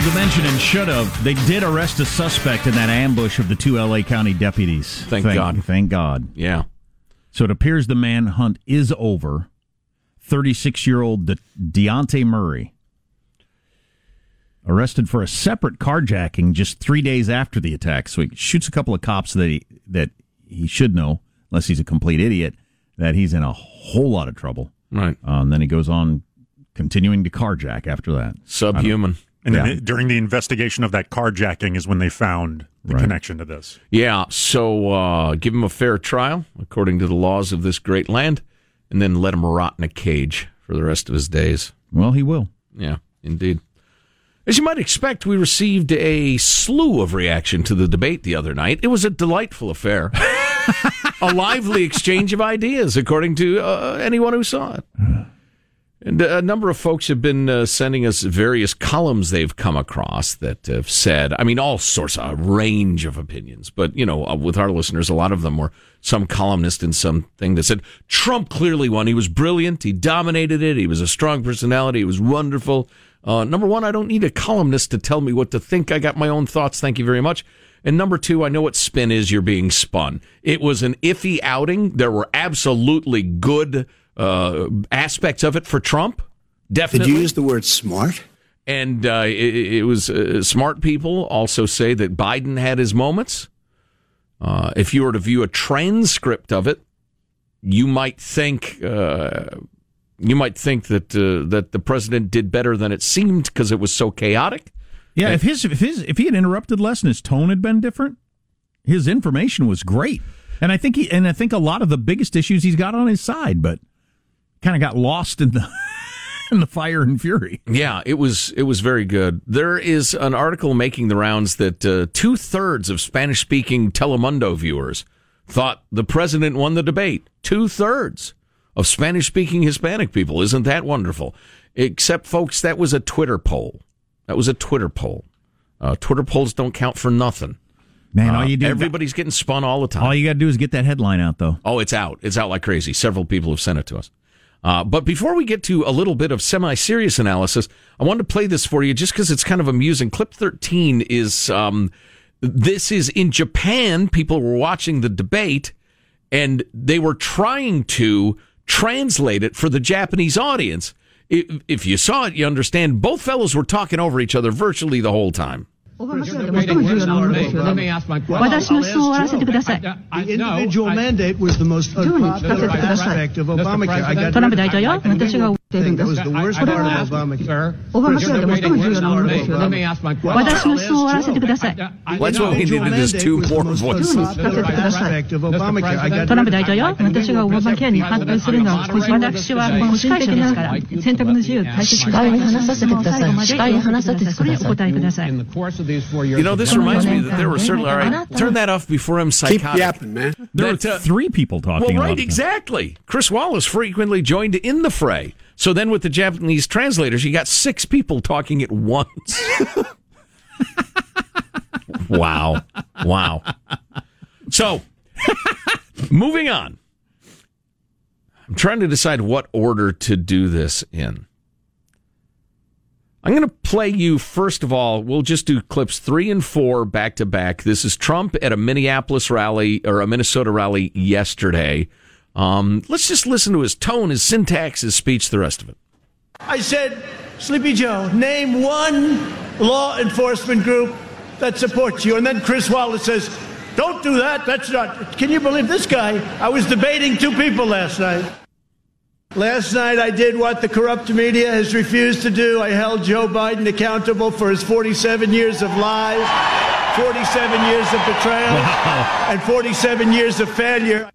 Uh, failed to mention and should have. They did arrest a suspect in that ambush of the two L.A. County deputies. Thank God. Thank God. Yeah. So it appears the manhunt is over. 36 year old De- Deonte Murray arrested for a separate carjacking just three days after the attack. So he shoots a couple of cops that he, that he should know, unless he's a complete idiot, that he's in a whole lot of trouble. Right. Um, then he goes on continuing to carjack after that. Subhuman. And Yeah. then it- during the investigation of that carjacking is when they found the Right. connection to this. Yeah. So uh, give him a fair trial according to the laws of this great land, and then let him rot in a cage for the rest of his days. Well, he will. Yeah, indeed. As you might expect, we received a slew of reaction to the debate the other night. It was a delightful affair. a lively exchange of ideas, according to uh, anyone who saw it. And a number of folks have been uh, sending us various columns they've come across that have said, I mean, all sorts of range of opinions. But, you know, uh, with our listeners, a lot of them were some columnist in something that said, Trump clearly won. He was brilliant. He dominated it. He was a strong personality. He was wonderful. Uh, number one, I don't need a columnist to tell me what to think. I got my own thoughts. Thank you very much. And number two, I know what spin is. You're being spun. It was an iffy outing. There were absolutely good uh, aspects of it for Trump. Definitely. Did you use the word smart? and uh, it, it was uh, smart people also say that Biden had his moments. Uh, if you were to view a transcript of it, you might think uh, you might think that uh, that the president did better than it seemed because it was so chaotic. Yeah, if his if his if he had interrupted less and his tone had been different, his information was great. And I think he and I think a lot of the biggest issues he's got on his side, but kind of got lost in the in the fire and fury. Yeah, it was it was very good. There is an article making the rounds that uh, two thirds of Spanish speaking Telemundo viewers thought the president won the debate. Two thirds of Spanish speaking Hispanic people. Isn't that wonderful? Except, folks, that was a Twitter poll. That was a Twitter poll. Uh, Twitter polls don't count for nothing. Man, all Uh, you do everybody's getting spun all the time. all you got to do is get that headline out, though. Oh, it's out. It's out like crazy. Several people have sent it to us. Uh, but before we get to a little bit of semi serious analysis, I wanted to play this for you just because it's kind of amusing. Clip 13 is um, this is in Japan. People were watching the debate and they were trying to translate it for the Japanese audience. If, if you saw it, you understand both fellows were talking over each other virtually the whole time. オバマケアで最も重要なものですよね。私の質問を終わらせてください。The individual mandate was the most ジョーに聞かせてください。aspect of Obamacare. I got トランプ大統領、私がているんです。これは.オバマケアで最も重要なものですよね。私の質問を終わらせてください。That's what we needed is two more voices. 聞かせてください。Aspect of Obamacare. I got トランプ大統領、私がオバマケアに反対するのは、私は個人的ですから、選択の自由を大切に司会に話させてください司会に話させてくださいそれにお答えください。You know, this reminds me that there were certainly. All right, turn that off before I'm Keep psychotic. yapping, man. There were uh, three people talking. Well, right, exactly. Chris Wallace frequently joined in the fray. So then, with the Japanese translators, you got six people talking at once. wow, wow. So, moving on. I'm trying to decide what order to do this in. I'm going to play you, first of all, we'll just do clips three and four back to back. This is Trump at a Minneapolis rally or a Minnesota rally yesterday. Um, let's just listen to his tone, his syntax, his speech, the rest of it. I said, Sleepy Joe, name one law enforcement group that supports you. And then Chris Wallace says, don't do that. That's not. Can you believe this guy? I was debating two people last night. Last night I did what the corrupt media has refused to do. I held Joe Biden accountable for his 47 years of lies, 47 years of betrayal, and 47 years of failure.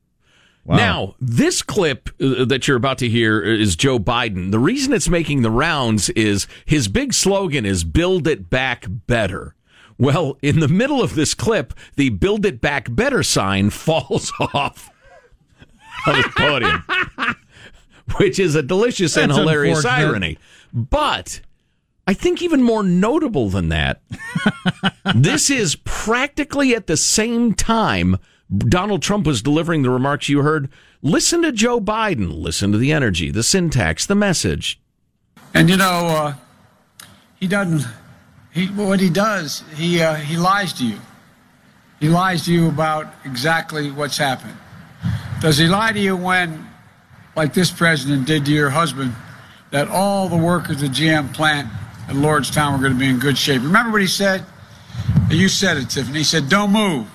Now, this clip uh, that you're about to hear is Joe Biden. The reason it's making the rounds is his big slogan is build it back better. Well, in the middle of this clip, the build it back better sign falls off of his podium, which is a delicious and hilarious irony. But I think even more notable than that, this is practically at the same time Donald Trump was delivering the remarks you heard. Listen to Joe Biden. Listen to the energy, the syntax, the message. And you know, uh, he doesn't he, what he does, he, uh, he lies to you. He lies to you about exactly what's happened. Does he lie to you when, like this president did to your husband, that all the workers at GM plant at Lordstown were going to be in good shape? Remember what he said? You said it, Tiffany. He said, don't move.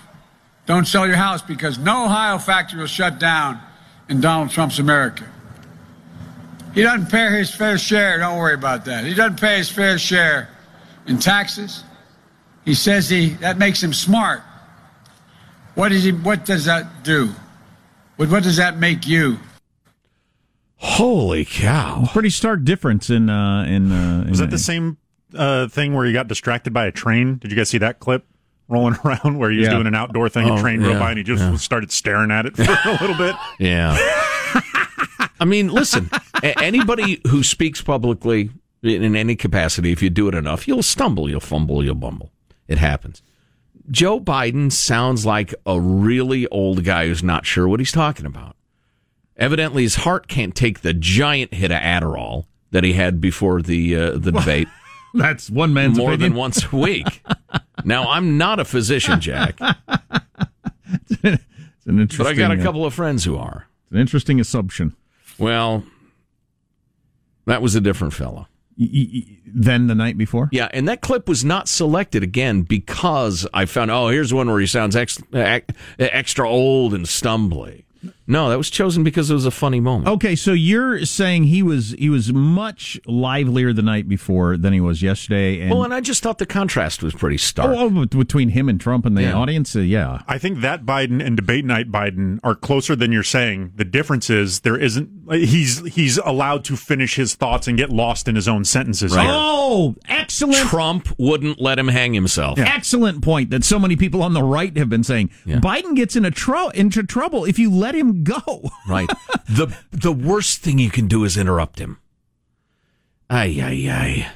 Don't sell your house because no Ohio factory will shut down in Donald Trump's America. He doesn't pay his fair share. Don't worry about that. He doesn't pay his fair share in taxes. He says he that makes him smart. What is he? What does that do? What, what does that make you? Holy cow! Pretty stark difference in uh, in. Uh, Was that the same uh, thing where he got distracted by a train? Did you guys see that clip rolling around where he was Yeah. doing an outdoor thing? Oh, a train yeah, drove by and he just yeah. started staring at it for a little bit. Yeah. I mean, listen, anybody who speaks publicly in, in any capacity, if you do it enough, you'll stumble, you'll fumble, you'll bumble. It happens. Joe Biden sounds like a really old guy who's not sure what he's talking about. Evidently, his heart can't take the giant hit of Adderall that he had before the uh, the debate That's one man's more opinion. than once a week. now, I'm not a physician, Jack, It's an interesting. but I got a uh, couple of friends who are. It's an interesting assumption. Well, that was a different fellow. Than the night before. Yeah, and that clip was not selected again because I found, oh, here's one where he sounds ex- ex- extra old and stumbly. No, that was chosen because it was a funny moment. Okay, so you're saying he was he was much livelier the night before than he was yesterday, and well, and I just thought the contrast was pretty stark. oh, oh, between him and Trump and the Yeah. audience, uh, yeah. I think that Biden and debate night Biden are closer than you're saying. The difference is there isn't he's he's allowed to finish his thoughts and get lost in his own sentences. Right. Oh, excellent, Trump wouldn't let him hang himself. excellent point that so many people on the right have been saying. Yeah. Biden gets into, tro- into trouble if you let him go. Right. the the worst thing you can do is interrupt him. Ay ay ay.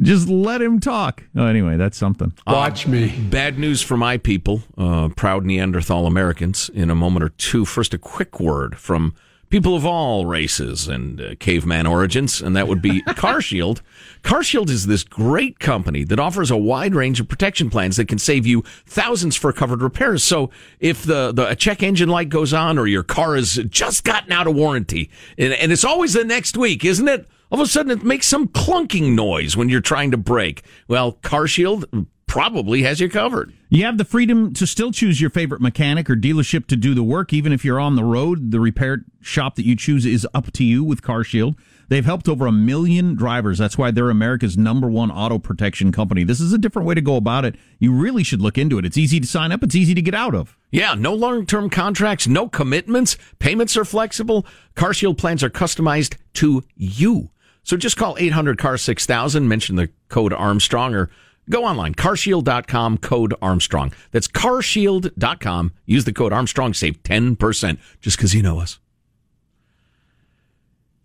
Just let him talk. Oh, anyway, that's something. Watch me. Bad news for my people, uh, proud Neanderthal Americans. In a moment or two, first a quick word from people of all races and uh, caveman origins, and that would be CarShield. CarShield is this great company that offers a wide range of protection plans that can save you thousands for covered repairs. So if the, the a check engine light goes on or your car has just gotten out of warranty, and, and it's always the next week, isn't it? All of a sudden, it makes some clunking noise when you're trying to brake. Well, CarShield probably has you covered. You have the freedom to still choose your favorite mechanic or dealership to do the work, even if you're on the road. The repair shop that you choose is up to you with CarShield. They've helped over a million drivers. That's why they're America's number one auto protection company. This is a different way to go about it. You really should look into it. It's easy to sign up. It's easy to get out of. Yeah, no long term contracts, no commitments. Payments are flexible. CarShield plans are customized to you. So just call 800 CAR 6000, mention the code Armstrong, or go online, carshield.com, code Armstrong. That's carshield.com. Use the code Armstrong, save 10% just because you know us.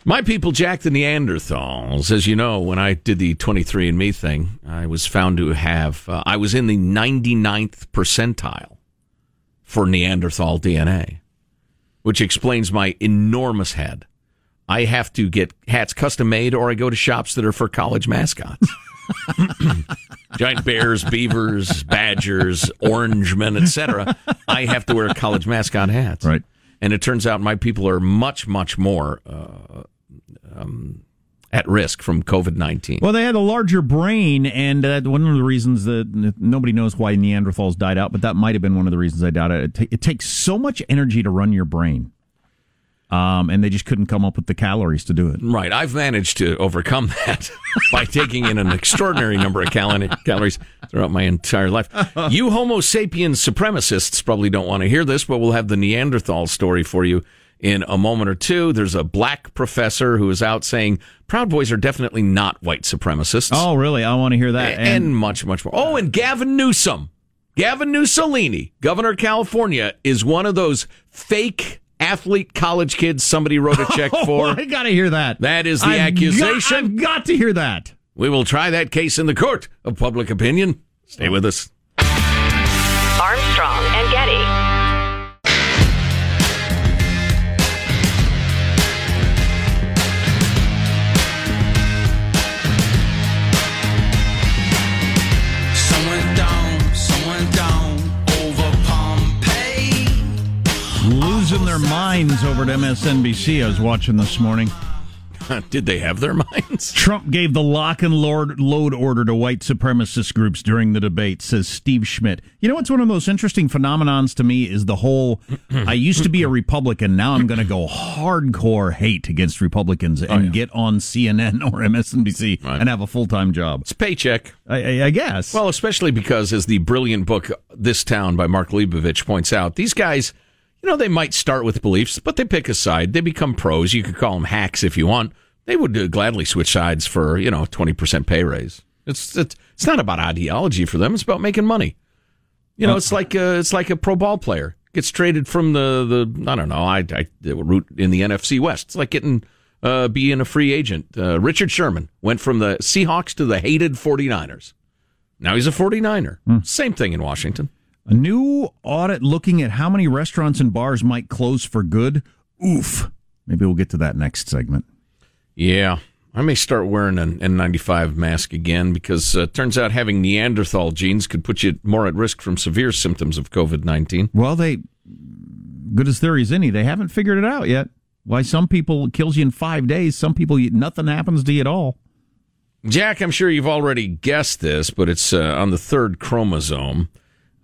My people, Jack the Neanderthals, as you know, when I did the 23andMe thing, I was found to have, uh, I was in the 99th percentile for Neanderthal DNA, which explains my enormous head. I have to get hats custom made or I go to shops that are for college mascots. Giant bears, beavers, badgers, orangemen, etc. I have to wear college mascot hats. Right. And it turns out my people are much, much more uh, um, at risk from COVID 19. Well, they had a larger brain, and uh, one of the reasons that nobody knows why Neanderthals died out, but that might have been one of the reasons I doubt out. It, ta- it takes so much energy to run your brain, um, and they just couldn't come up with the calories to do it. Right. I've managed to overcome that by taking in an extraordinary number of cal- calories throughout my entire life. You Homo sapiens supremacists probably don't want to hear this, but we'll have the Neanderthal story for you in a moment or two. There's a black professor who is out saying Proud Boys are definitely not white supremacists. Oh, really? I want to hear that. and, much, much more. Oh, and Gavin Newsom, Gavin Mussolini, governor of California, is one of those fake athlete college kids somebody wrote a check for. Oh, I got to hear that. That is the I've accusation. Got, I've got to hear that. We will try that case in the court of public opinion. Stay with us. Their minds over at MSNBC. I was watching this morning. Did they have their minds? Trump gave the lock and load, load order to white supremacist groups during the debate, says Steve Schmidt. You know what's one of the most interesting phenomenons to me is the whole I used to be a Republican, now I'm going to go hardcore hate against Republicans oh, and get on CNN or MSNBC Right. and have a full time job. It's paycheck. I, I, I guess. Well, especially because, as the brilliant book This Town by Mark Leibovich points out, these guys, you know, they might start with beliefs, but they pick a side. They become pros. You could call them hacks if you want. They would uh, gladly switch sides for, you know, 20% pay raise. It's, it's, it's not about ideology for them. It's about making money. You know, it's like a, it's like a pro ball player gets traded from the, the I don't know, I, I root in the NFC West. It's like getting uh, being a free agent. Uh, Richard Sherman went from the Seahawks to the hated 49ers. Now he's a 49er. Same thing in Washington. A new audit looking at how many restaurants and bars might close for good. Oof. Maybe we'll get to that next segment. Yeah. I may start wearing an N95 mask again because uh, turns out having Neanderthal genes could put you more at risk from severe symptoms of COVID 19. Well, they, good as theory as any, they haven't figured it out yet. Why some people kills you in five days, some people you- nothing happens to you at all. Jack, I'm sure you've already guessed this, but it's uh, on the third chromosome.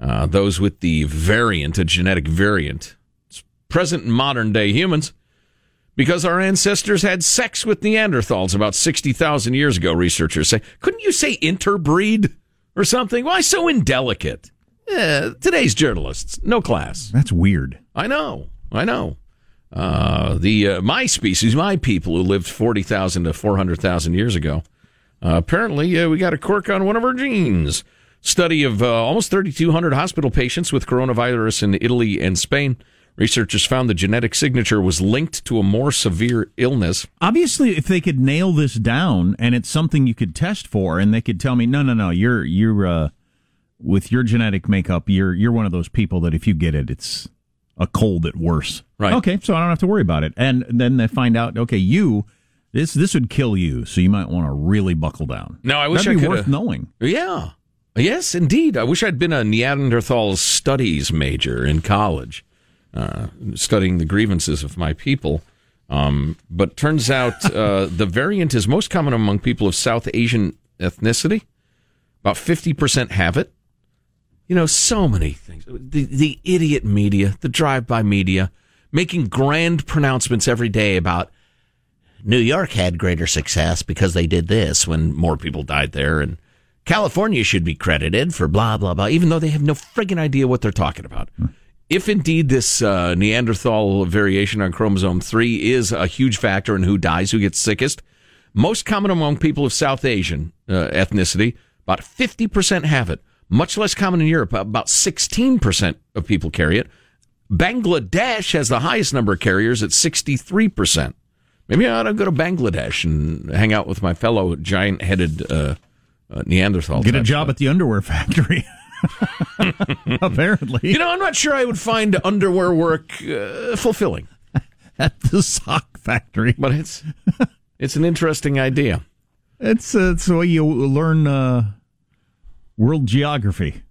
Uh, those with the variant, a genetic variant. It's present in modern day humans because our ancestors had sex with Neanderthals about 60,000 years ago, researchers say. Couldn't you say interbreed or something? Why so indelicate? Eh, today's journalists, no class. That's weird. I know, I know. Uh, the uh, my species, my people who lived 40,000 to 400,000 years ago. Uh, apparently, uh, we got a quirk on one of our genes. Study of uh, almost 3,200 hospital patients with coronavirus in Italy and Spain. Researchers found the genetic signature was linked to a more severe illness. Obviously, if they could nail this down and it's something you could test for, and they could tell me, no, no, no, you're you're uh, with your genetic makeup, you're you're one of those people that if you get it, it's a cold at worse. Right. Okay, so I don't have to worry about it. And then they find out, okay, you this this would kill you, so you might want to really buckle down. Now, I wish That'd I be worth knowing. Yeah. Yes, indeed. I wish I'd been a Neanderthal studies major in college, uh, studying the grievances of my people. Um, but turns out uh, the variant is most common among people of South Asian ethnicity. About 50% have it. You know, so many things. The, the idiot media, the drive by media, making grand pronouncements every day about New York had greater success because they did this when more people died there, and California should be credited for blah blah blah, even though they have no friggin' idea what they're talking about. If indeed this uh, Neanderthal variation on chromosome three is a huge factor in who dies, who gets sickest, most common among people of South Asian uh, ethnicity, about fifty percent have it. Much less common in Europe, about sixteen percent of people carry it. Bangladesh has the highest number of carriers at sixty three percent. Maybe I ought to go to Bangladesh and hang out with my fellow giant headed uh, uh, Neanderthal. Get a types. job at the underwear factory. Apparently, You know, I'm not sure I would find underwear work uh, fulfilling, at the sock factory. but it's it's an interesting idea. It's uh, it's the way you learn uh, world geography.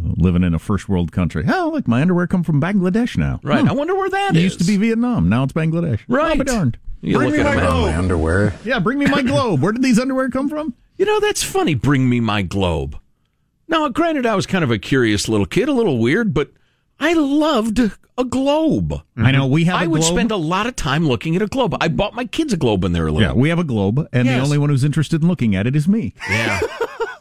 Living in a first world country. Oh, look, my underwear come from Bangladesh now. Right. Huh. I wonder where that It is. used to be Vietnam. Now it's Bangladesh. Right. Oh, be darned. You bring look me at my a map. globe. underwear. Yeah, bring me my globe. Where did these underwear come from? You know, that's funny. Bring me my globe. Now, granted, I was kind of a curious little kid, a little weird, but I loved a globe. I know we have. I would spend a lot of time looking at a globe. I bought my kids a globe when they were little. Yeah, we have a globe, and the only one who's interested in looking at it is me. Yeah.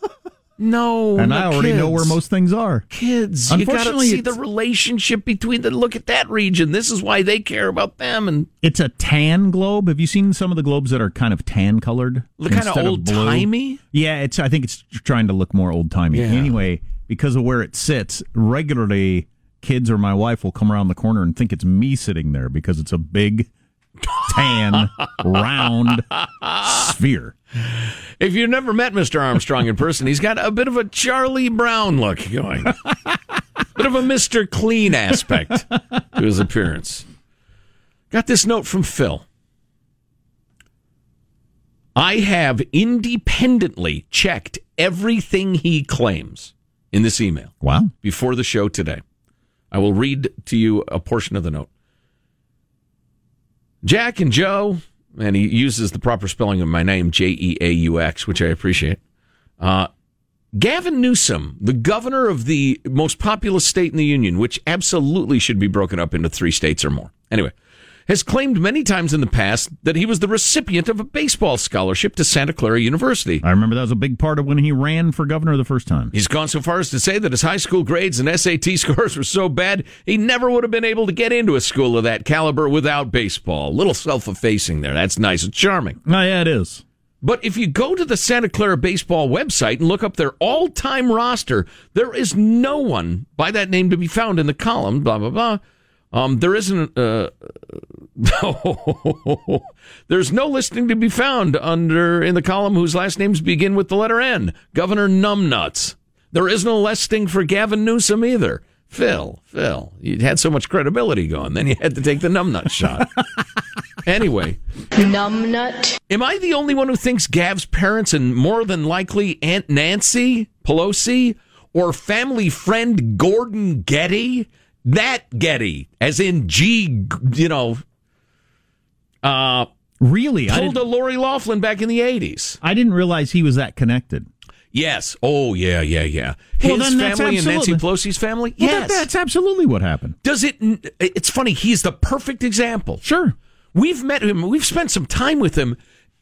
no, and no I already know where most things are. kids. You got to see the relationship between the look at that region. This is why they care about them, and It's a tan globe. Have you seen some of the globes that are kind of tan colored? look kind of old timey. Yeah, it's. I think it's trying to look more old timey. Yeah. Anyway, because of where it sits, regularly kids or my wife will come around the corner and think it's me sitting there because it's a big, tan, round sphere. If you've never met Mr. Armstrong in person, he's got a bit of a Charlie Brown look going, bit of a Mr. Clean aspect to his appearance. Got this note from Phil. I have independently checked everything he claims in this email Wow. before the show today. I will read to you a portion of the note. Jack and Joe, and he uses the proper spelling of my name, J E A U X, which I appreciate. Uh, Gavin Newsom, the governor of the most populous state in the union, which absolutely should be broken up into three states or more. Anyway, has claimed many times in the past that he was the recipient of a baseball scholarship to Santa Clara University. I remember that was a big part of when he ran for governor the first time. He's gone so far as to say that his high school grades and SAT scores were so bad, he never would have been able to get into a school of that caliber without baseball. A little self effacing there. That's nice and charming. Oh, yeah, it is. But if you go to the Santa Clara baseball website and look up their all time roster, there is no one by that name to be found in the column, blah, blah, blah. Um, there isn't, uh, no, there's no listing to be found under in the column whose last names begin with the letter N, Governor Numbnuts. There is no listing for Gavin Newsom either. Phil, Phil, you had so much credibility going, then you had to take the numbnut shot. anyway, Numbnut. Am I the only one who thinks Gav's parents and more than likely Aunt Nancy Pelosi or family friend Gordon Getty, that Getty, as in G, you know, uh, Really? Pulled a Lori Laughlin back in the 80s? I didn't realize he was that connected. Yes. Oh, yeah, yeah, yeah. His Well, family and Nancy Pelosi's family? Well, yes. that- that's absolutely what happened. Does it? It's funny. He's the perfect example. Sure. We've met him. We've spent some time with him,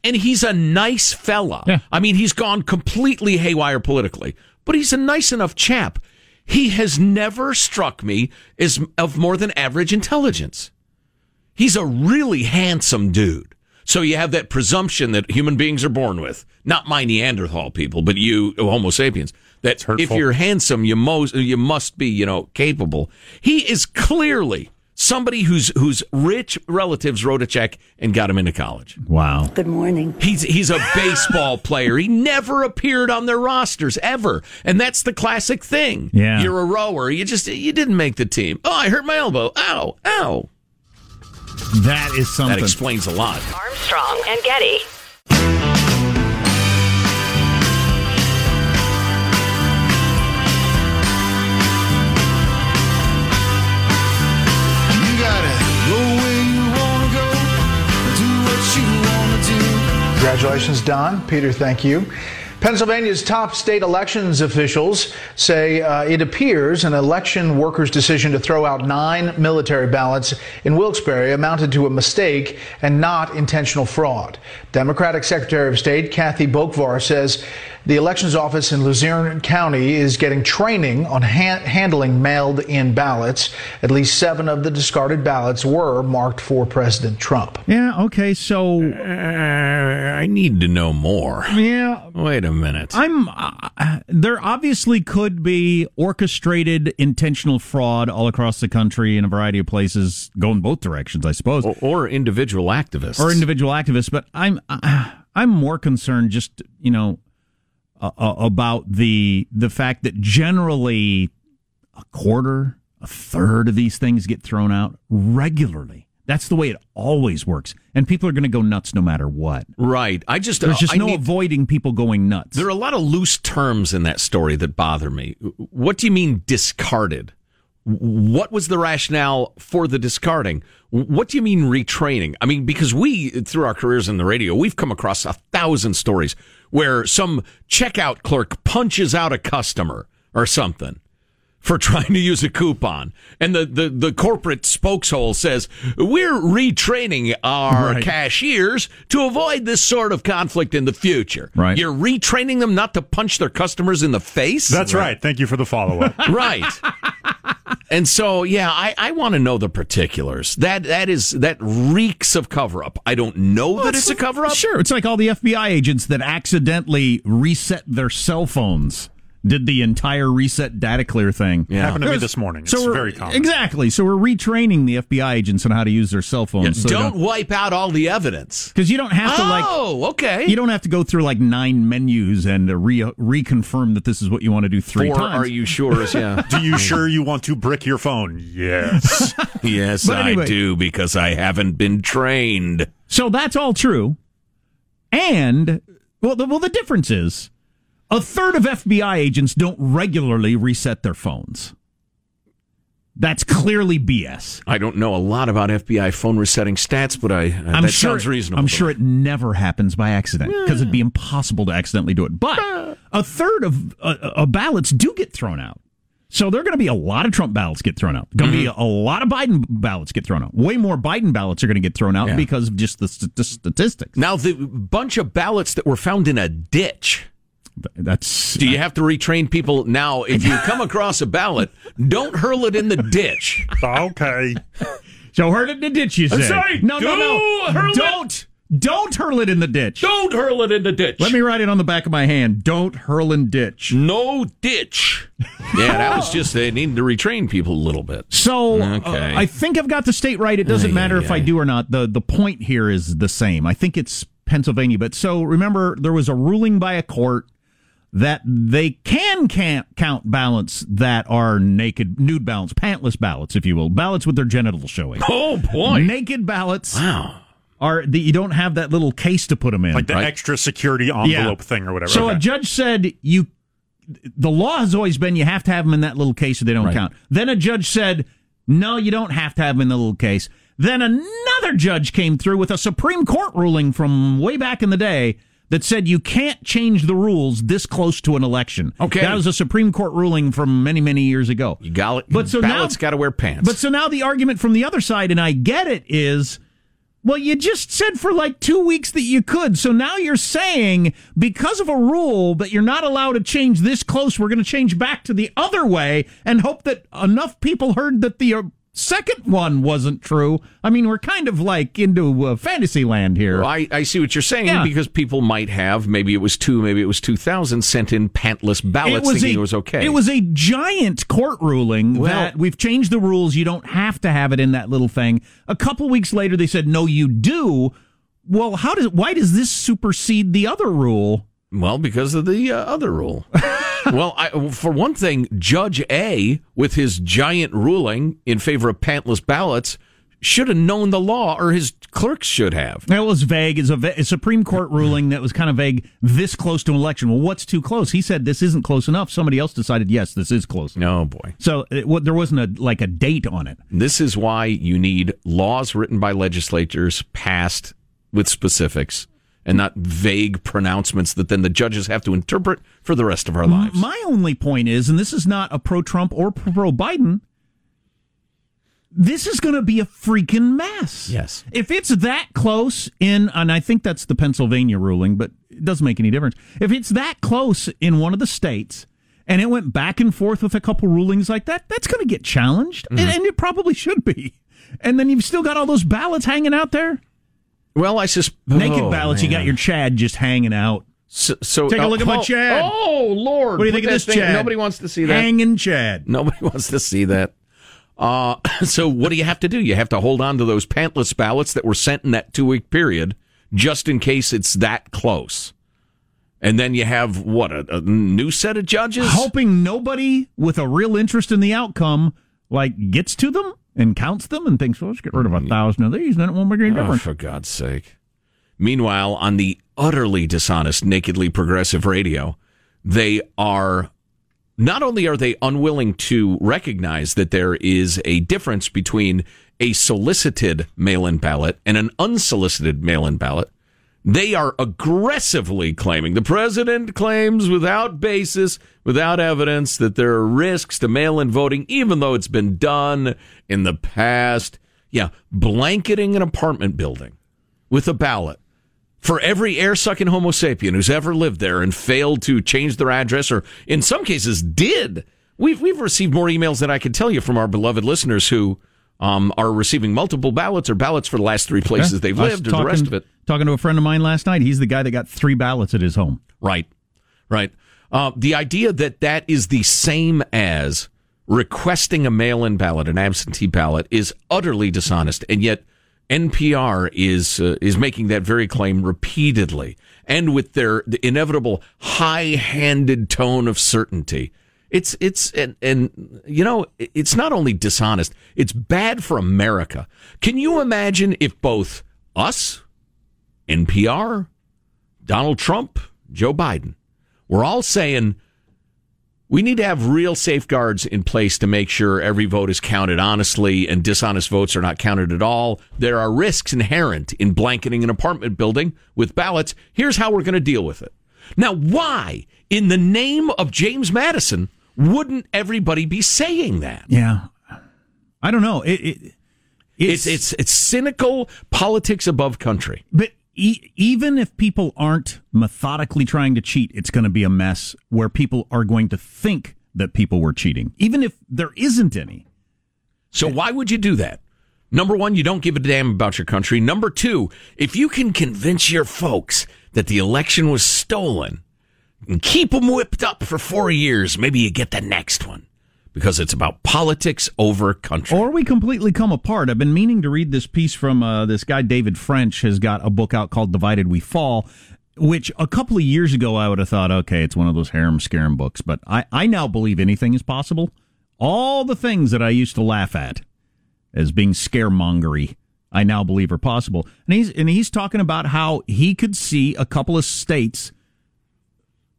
and he's a nice fella. Yeah. I mean, he's gone completely haywire politically, but he's a nice enough chap. He has never struck me as of more than average intelligence. He's a really handsome dude. So you have that presumption that human beings are born with, not my Neanderthal people, but you Homo sapiens. That if you're handsome, you most you must be, you know, capable. He is clearly somebody whose whose rich relatives wrote a check and got him into college. Wow. Good morning. He's he's a baseball player. He never appeared on their rosters ever, and that's the classic thing. Yeah. you're a rower. You just you didn't make the team. Oh, I hurt my elbow. Ow, ow. That is something. That explains a lot. Armstrong and Getty. Congratulations, Don. Peter, thank you. Pennsylvania's top state elections officials say uh, it appears an election workers' decision to throw out nine military ballots in Wilkes-Barre amounted to a mistake and not intentional fraud. Democratic Secretary of State Kathy Boockvar says the elections office in Luzerne County is getting training on ha- handling mailed in ballots. At least seven of the discarded ballots were marked for President Trump. Yeah, okay, so Uh, I need to know more. yeah, Wait a minute. I'm uh, there obviously could be orchestrated intentional fraud all across the country in a variety of places going both directions, I suppose. or, or individual activists. or individual activists, but I'm uh, I'm more concerned just, you know, uh, uh, about the the fact that generally a quarter, a third of these things get thrown out regularly. That's the way it always works. And people are going to go nuts no matter what. Right. I just There's just I no need- avoiding people going nuts. There are a lot of loose terms in that story that bother me. What do you mean discarded? What was the rationale for the discarding? What do you mean retraining? I mean, because we, through our careers in the radio, we've come across a thousand stories where some checkout clerk punches out a customer or something for trying to use a coupon. And the, the, the corporate spokeshole says, we're retraining our Right. cashiers to avoid this sort of conflict in the future. Right. You're retraining them not to punch their customers in the face? That's right. Thank you for the follow up. Right. and so, yeah, I, I want to know the particulars. That that is that reeks of cover up. I don't know that it's a cover up. Sure, it's like all the FBI agents that accidentally reset their cell phones. Did the entire reset data clear thing? Yeah. Happened to me this morning. It's we're- very common. Exactly. So we're retraining the FBI agents on how to use their cell phones. Yeah, so don't wipe out all the evidence. because you don't have to like Oh, okay. you don't have to go through like nine menus and uh, re- reconfirm that this is what you want to do three Or times. are you sure? Yeah. Do you sure you want to brick your phone? Yes. yes, But I do because I haven't been trained. So that's all true. And well, the, well, the difference is a third of FBI agents don't regularly reset their phones. That's clearly BS. I don't know a lot about FBI phone resetting stats, but I uh, I'm that sure, sounds reasonable. I'm sure it never happens by accident because it'd be impossible to accidentally do it. But a third of uh, uh, ballots do get thrown out. So there are going to be a lot of Trump ballots get thrown out. Going to Mm-hmm. be a lot of Biden ballots get thrown out. Way more Biden ballots are going to get thrown out Yeah. because of just the, st- the statistics. Now the bunch of ballots that were found in a ditch. That's Do you have to retrain people now? If you come across a ballot, don't hurl it in the ditch. Okay. so hurl it in the ditch. You say? I'm sorry. No, no, no. Don't hurl it. Don't. Don't hurl it in the ditch. Don't hurl it in the ditch. Let me write it on the back of my hand. Don't hurl in ditch. No ditch. Yeah, that was just they needed to retrain people a little bit. So Okay. uh, I think I've got the state right. It doesn't Ay, matter ay, if I do or not. the The point here is the same. I think it's Pennsylvania. But so remember, there was a ruling by a court that they can can't count ballots that are naked, nude ballots, pantless ballots, if you will, ballots with their genitals showing. Oh boy! Naked ballots Wow. are that you don't have that little case to put them in. Like the Right. extra security envelope Yeah. thing or whatever. So Okay. a judge said you. The law has always been you have to have them in that little case or they don't Right. count. Then a judge said, no, you don't have to have them in the little case. Then another judge came through with a Supreme Court ruling from way back in the day that said you can't change the rules this close to an election. Okay. that was a Supreme Court ruling from many many years ago. You got it. But so now now- got to wear pants. But so now the argument from the other side, and I get it, is well, you just said for like two weeks that you could. So now you're saying because of a rule that you're not allowed to change this close, we're going to change back to the other way and hope that enough people heard that the uh, second one wasn't true. I mean, we're kind of like into uh, fantasy land here. Well, I, I see what you're saying Yeah. because people might have maybe it was two, maybe it was two thousand sent in pantless ballots thinking it was okay. It was a giant court ruling Well- that we've changed the rules. You don't have to have it in that little thing. A couple weeks later, they said no, you do. Well, how does why does this supersede the other rule? well because of the uh, other rule. well, I, for one thing, Judge A with his giant ruling in favor of pantless ballots should have known the law, or his clerks should have. That was vague. It's a, a Supreme Court ruling that was kind of vague. This close to an election. Well, what's too close? He said this isn't close enough. Somebody else decided yes, this is close. No boy. So it, what, there wasn't a like a date on it. This is why you need laws written by legislatures passed with specifics and not vague pronouncements that then the judges have to interpret for the rest of our lives. My only point is, and this is not a pro Trump or pro Biden, this is going to be a freaking mess. Yes. If it's that close in, and I think that's the Pennsylvania ruling, but it doesn't make any difference. If it's that close in one of the states, and it went back and forth with a couple rulings like that, that's going to get challenged, mm-hmm. and, and it probably should be. And then you've still got all those ballots hanging out there. Well, I suspect Naked ballots, you got your Chad just hanging out. So, so Take a uh, look at my oh, Chad. Oh Lord! What do you think of this, thing- Chad? Nobody wants to see that. Hanging Chad. Nobody wants to see that. Uh, so what do you have to do? You have to hold on to those pantless ballots that were sent in that two week period, just in case it's that close. And then you have what a, a new set of judges. hoping nobody with a real interest in the outcome like gets to them and counts them and thinks, well, let's get rid of a mm-hmm. thousand of these, and then it won't make any Oh, difference. for God's sake. Meanwhile, on the utterly dishonest, nakedly progressive radio, they are not only are they unwilling to recognize that there is a difference between a solicited mail in ballot and an unsolicited mail in ballot, they are aggressively claiming the president claims without basis, without evidence, that there are risks to mail in voting, even though it's been done in the past. Yeah, blanketing an apartment building with a ballot for every air sucking Homo sapien who's ever lived there and failed to change their address, or in some cases did. We've we've received more emails than I can tell you from our beloved listeners who um, are receiving multiple ballots or ballots for the last three places Yeah. they've lived, or the rest of it. Talking to a friend of mine last night, he's the guy that got three ballots at his home. Right, right. Uh, the idea that that is the same as requesting a mail-in ballot, an absentee ballot, is utterly dishonest, and yet NPR is uh, is making that very claim repeatedly, and with their the inevitable high-handed tone of certainty. It's it's and, and you know it's not only dishonest; it's bad for America. Can you imagine if both us, NPR, Donald Trump, Joe Biden, we're all saying We need to have real safeguards in place to make sure every vote is counted honestly and dishonest votes are not counted at all. There are risks inherent in blanketing an apartment building with ballots. Here's how we're going to deal with it. Now, why, in the name of James Madison, wouldn't everybody be saying that? Yeah, I don't know. It, it It's it's it's cynical politics above country. But e- even if people aren't methodically trying to cheat, it's going to be a mess where people are going to think that people were cheating, even if there isn't any. So why would you do that? Number one, you don't give a damn about your country. Number two, if you can convince your folks that the election was stolen and keep them whipped up for four years, maybe you get the next one because it's about politics over country. Or we completely come apart. I've been meaning to read this piece from uh, this guy, David French, has got a book out called Divided We Fall, which a couple of years ago I would have thought, okay, it's one of those harem scarum books. But I, I now believe anything is possible. All the things that I used to laugh at as being scaremongery, I now believe are possible. And he's and he's talking about how he could see a couple of states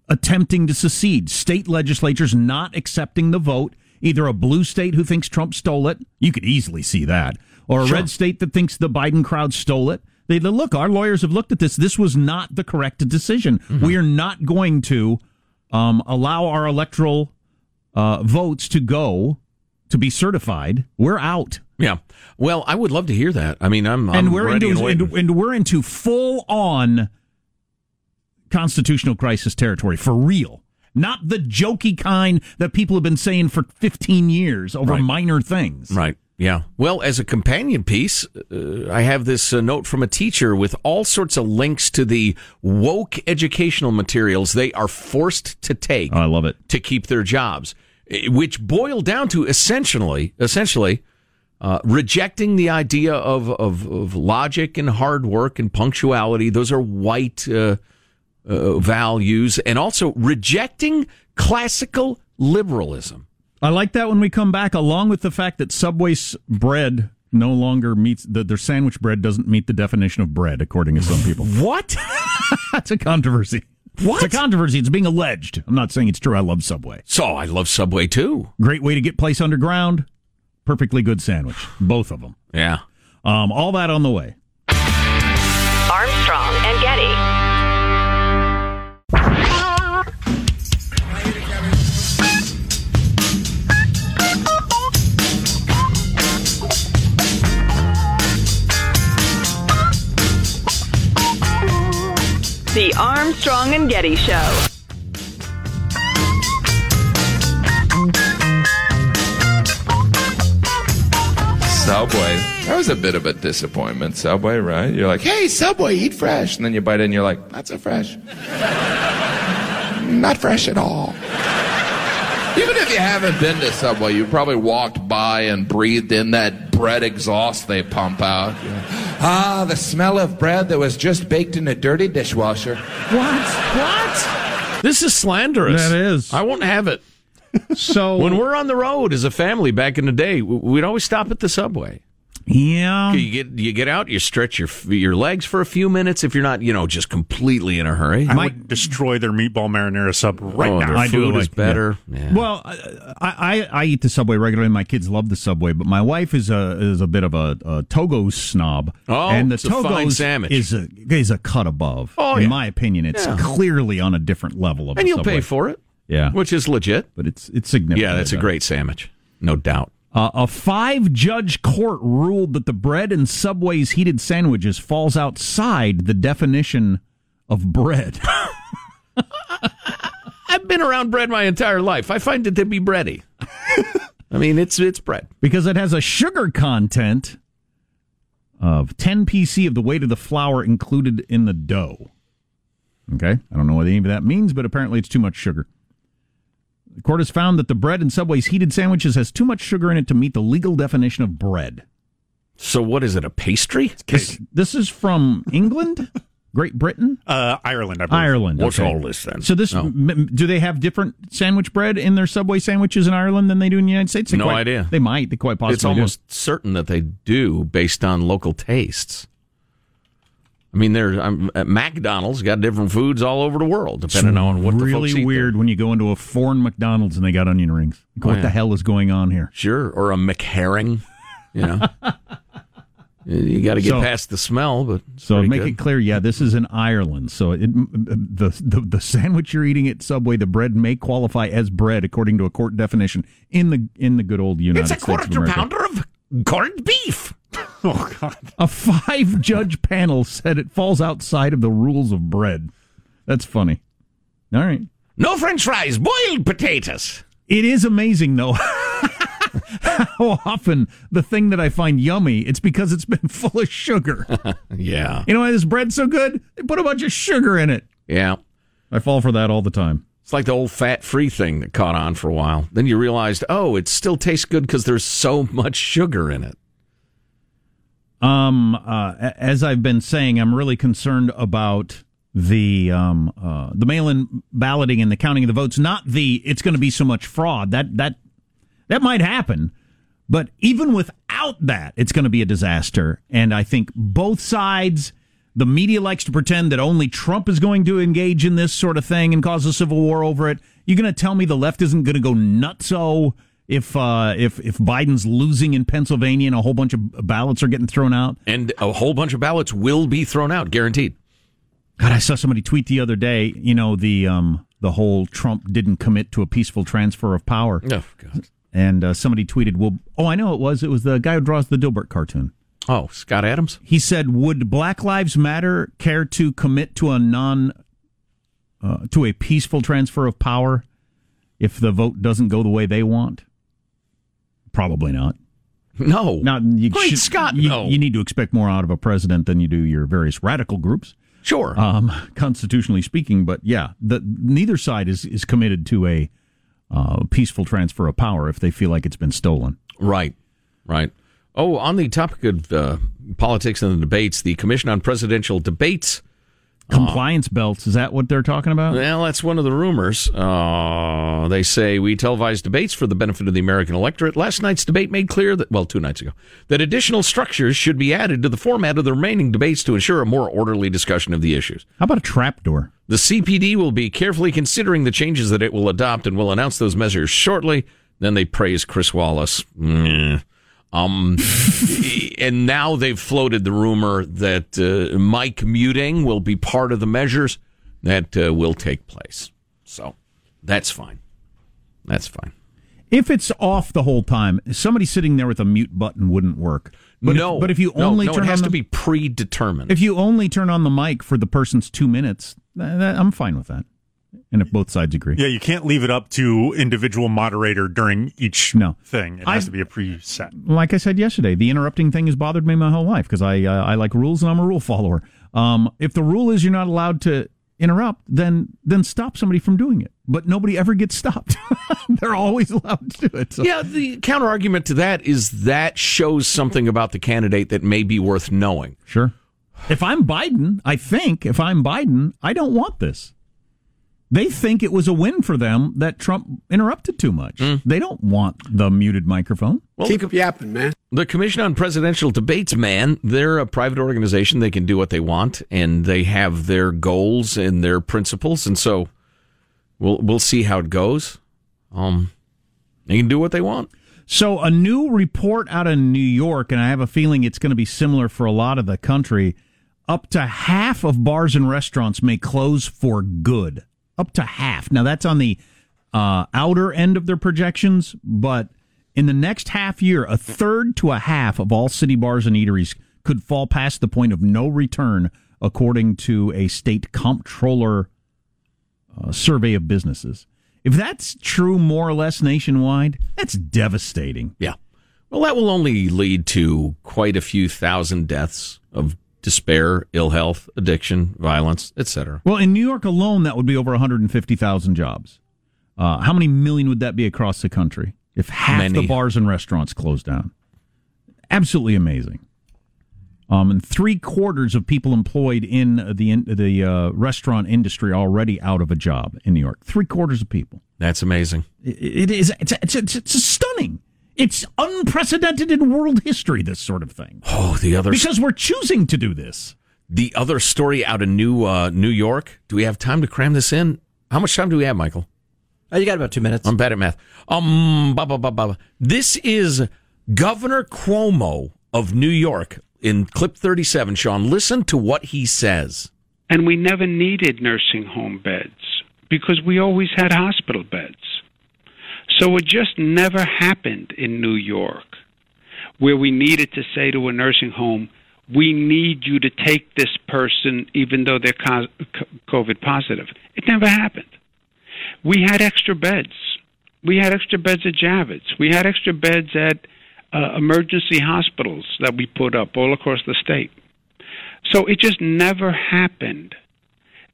attempting to secede, state legislatures not accepting the vote, either a blue state who thinks Trump stole it, you could easily see that, or a Sure. red state that thinks the Biden crowd stole it. They they- look, our lawyers have looked at this. This was not the correct decision. We are not going to um, allow our electoral uh, votes to go to be certified. We're out. Yeah. Well, I would love to hear that. I mean, I'm, I'm and we're into and and, and we're into full on constitutional crisis territory for real. Not the jokey kind that people have been saying for 15 years over Right. minor things. Right. Yeah. Well, as a companion piece, uh, I have this uh, note from a teacher with all sorts of links to the woke educational materials they are forced to take Oh, I love it. to keep their jobs, eh, which boil down to essentially, essentially, uh, rejecting the idea of, of, of logic and hard work and punctuality. Those are white uh, values, and also rejecting classical liberalism. I like that when we come back, along with the fact that Subway's bread no longer meets that their sandwich bread doesn't meet the definition of bread, according to some people. What? That's a controversy. What? It's a controversy. It's being alleged. I'm not saying it's true. I love Subway. So I love Subway too. Great way to get place underground. Perfectly good sandwich. Both of them. Yeah. Um, all that on the way. Armstrong and Getty. The Armstrong and Getty Show. Subway. That was a bit of a disappointment. Subway, right? You're like, hey, Subway, eat fresh. And then you bite it and you're like, not so fresh. not fresh at all. Even if you haven't been to Subway, you probably walked by and breathed in that bread exhaust they pump out. Ah, the smell of bread that was just baked in a dirty dishwasher. What? What? This is slanderous. That is. I won't have it. So When we're on the road as a family back in the day, we'd always stop at the subway. Yeah, You get you get out, you stretch your your legs for a few minutes if you're not, you know, just completely in a hurry. I would destroy their meatball marinara sub right oh, now. their I do food is like- better. Yeah. Well, uh, I, I I eat the Subway regularly. My kids love the Subway, but my wife is a is a bit of a, a Togo snob. Oh, and the it's a fine Togo's sandwich. is a is a cut above. Oh, in yeah. my opinion, it's Yeah. clearly on a different level of. and the you'll Subway. pay for it, yeah, which is legit. but it's it's significant. Yeah, that's a great sandwich, no doubt. Uh, a five judge court ruled that the bread in Subway's heated sandwiches falls outside the definition of bread. I've been around bread my entire life. I find it to be bready. I mean, it's it's bread. because it has a sugar content of 10 pc of the weight of the flour included in the dough. Okay, I don't know what any of that means, but apparently it's too much sugar. The court has found that the bread in Subway's heated sandwiches has too much sugar in it to meet the legal definition of bread. So what is it? A pastry? This, this is from England, Great Britain, Uh, Ireland, I believe. Ireland. What's okay. all this then? So this No. m- do they have different sandwich bread in their Subway sandwiches in Ireland than they do in the United States? They No quite- idea. They might. They quite possibly it's do. almost certain that they do based on local tastes. I mean, there's um, uh, McDonald's got different foods all over the world, depending It's on what the folks really weird when you go into a foreign McDonald's and they got onion rings. Like, Oh, what yeah. the hell is going on here? Sure, or a McHerring. You know, you got to get So- past the smell, but So make good. it clear, yeah, this is in Ireland. So it, the, the the sandwich you're eating at Subway, the bread may qualify as bread according to a court definition in the in the good old United States. It's a States of quarter pounder of corned beef. Oh God! A five judge panel said it falls outside of the rules of bread. That's funny. All right. No French fries, boiled potatoes. It is amazing though how often the thing that I find yummy, it's because it's been full of sugar. Yeah, you know why this bread's so good? They put a bunch of sugar in it. yeah. I fall for that all the time. It's like the old fat free thing that caught on for a while. Then you realized, oh, it still tastes good because there's so much sugar in it. Um, uh, as I've been saying, I'm really concerned about the um uh, the mail-in balloting and the counting of the votes. Not the it's going to be so much fraud that that that might happen, but even without that, it's going to be a disaster. And I think both sides. The media likes to pretend that only Trump is going to engage in this sort of thing and cause a civil war over it. You're going to tell me the left isn't going to go nuts? nutso if uh, if if Biden's losing in Pennsylvania and a whole bunch of ballots are getting thrown out? And a whole bunch of ballots will be thrown out, guaranteed. God, I saw somebody tweet the other day. You know the um the whole Trump didn't commit to a peaceful transfer of power. Oh, God. And uh, somebody tweeted, "Well, oh, I know it was. It was the guy who draws the Dilbert cartoon." Oh, Scott Adams? He said, "Would Black Lives Matter care to commit to a non uh, to a peaceful transfer of power if the vote doesn't go the way they want?" Probably not. No. Not you Great should- Scott, you, no. you need to expect more out of a president than you do your various radical groups. Sure. Um, constitutionally speaking, but yeah, the, neither side is, is committed to a uh, peaceful transfer of power if they feel like it's been stolen. Right, right. Oh, on the topic of uh, politics and the debates, the Commission on Presidential Debates. Compliance belts, is that what they're talking about? Well, that's one of the rumors. Uh, they say we televise debates for the benefit of the American electorate. Last night's debate made clear that, well, two nights ago, that additional structures should be added to the format of the remaining debates to ensure a more orderly discussion of the issues. How about a trapdoor? The CPD will be carefully considering the changes that it will adopt and will announce those measures shortly. Then they praise Chris Wallace. Meh. Um, and now they've floated the rumor that uh, mic muting will be part of the measures that uh, will take place. So that's fine. That's fine. If it's off the whole time, somebody sitting there with a mute button wouldn't work. But no, if, but if you only no, turn it has on to the, be predetermined. if you only turn on the mic for the person's two minutes, th- that, I'm fine with that. And if both sides agree, Yeah, you can't leave it up to individual moderator during each No. thing. It I- has to be a preset. like I said yesterday, the interrupting thing has bothered me my whole life because I uh, I like rules and I'm a rule follower. Um, if the rule is you're not allowed to interrupt, then then stop somebody from doing it. But nobody ever gets stopped. They're always allowed to do it. So. Yeah, the counter argument to that is that shows something about the candidate that may be worth knowing. Sure. If I'm Biden, I think if I'm Biden, I don't want this. They think it was a win for them that Trump interrupted too much. They don't want the muted microphone. Keep up yapping, man. The Commission on Presidential Debates, man, they're a private organization. They can do what they want, and they have their goals and their principles, and so we'll we'll see how it goes. Um, they can do what they want. So, a new report out of New York, and I have a feeling it's going to be similar for a lot of the country. Up to half of bars and restaurants may close for good. Up to half. Now, that's on the uh, outer end of their projections, but in the next half year, a third to a half of all city bars and eateries could fall past the point of no return, according to a state comptroller uh, survey of businesses. If that's true more or less nationwide, that's devastating. Yeah. Well, that will only lead to quite a few thousand deaths of despair, ill health, addiction, violence, etc. Well, in New York alone, that would be over 150,000 jobs. Uh, how many million would that be across the country if half Many. the bars and restaurants closed down? Absolutely amazing. Um, and three quarters of people employed in the in, the uh, restaurant industry already out of a job in New York. Three quarters of people. That's amazing. It, it is. It's, it's, it's, it's stunning. It's unprecedented in world history. This sort of thing. Oh, the other because we're choosing to do this. the other story out of New uh, New York. Do we have time to cram this in? How much time do we have, Michael? Oh, you got about two minutes. I'm bad at math. Um, blah, blah, blah, blah. This is Governor Cuomo of New York in clip 37. Sean, listen to what he says. And we never needed nursing home beds because we always had hospital beds. So it just never happened in New York where we needed to say to a nursing home, we need you to take this person even though they're COVID positive. It never happened. We had extra beds. We had extra beds at Javits. We had extra beds at uh, emergency hospitals that we put up all across the state. So it just never happened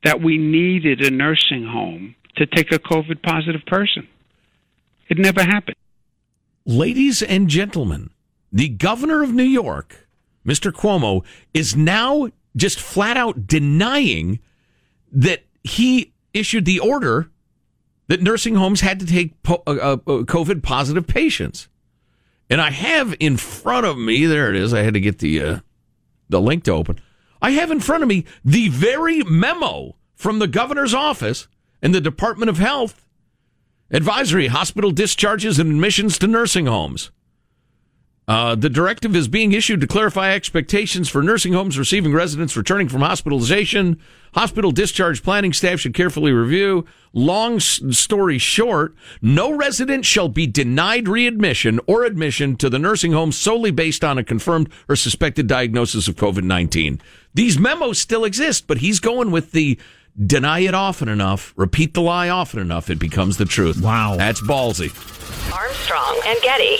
that we needed a nursing home to take a COVID positive person. It never happened. Ladies and gentlemen, the governor of New York, Mr. Cuomo, is now just flat out denying that he issued the order that nursing homes had to take po- uh, uh, COVID positive patients. And I have in front of me, there it is. I had to get the uh, the link to open. I have in front of me the very memo from the governor's office and the Department of Health advisory hospital discharges and admissions to nursing homes. Uh, the directive is being issued to clarify expectations for nursing homes receiving residents returning from hospitalization. Hospital discharge planning staff should carefully review. Long story short, no resident shall be denied readmission or admission to the nursing home solely based on a confirmed or suspected diagnosis of COVID 19. These memos still exist, but he's going with the deny it often enough, repeat the lie often enough, it becomes the truth. Wow. That's ballsy. Armstrong and Getty.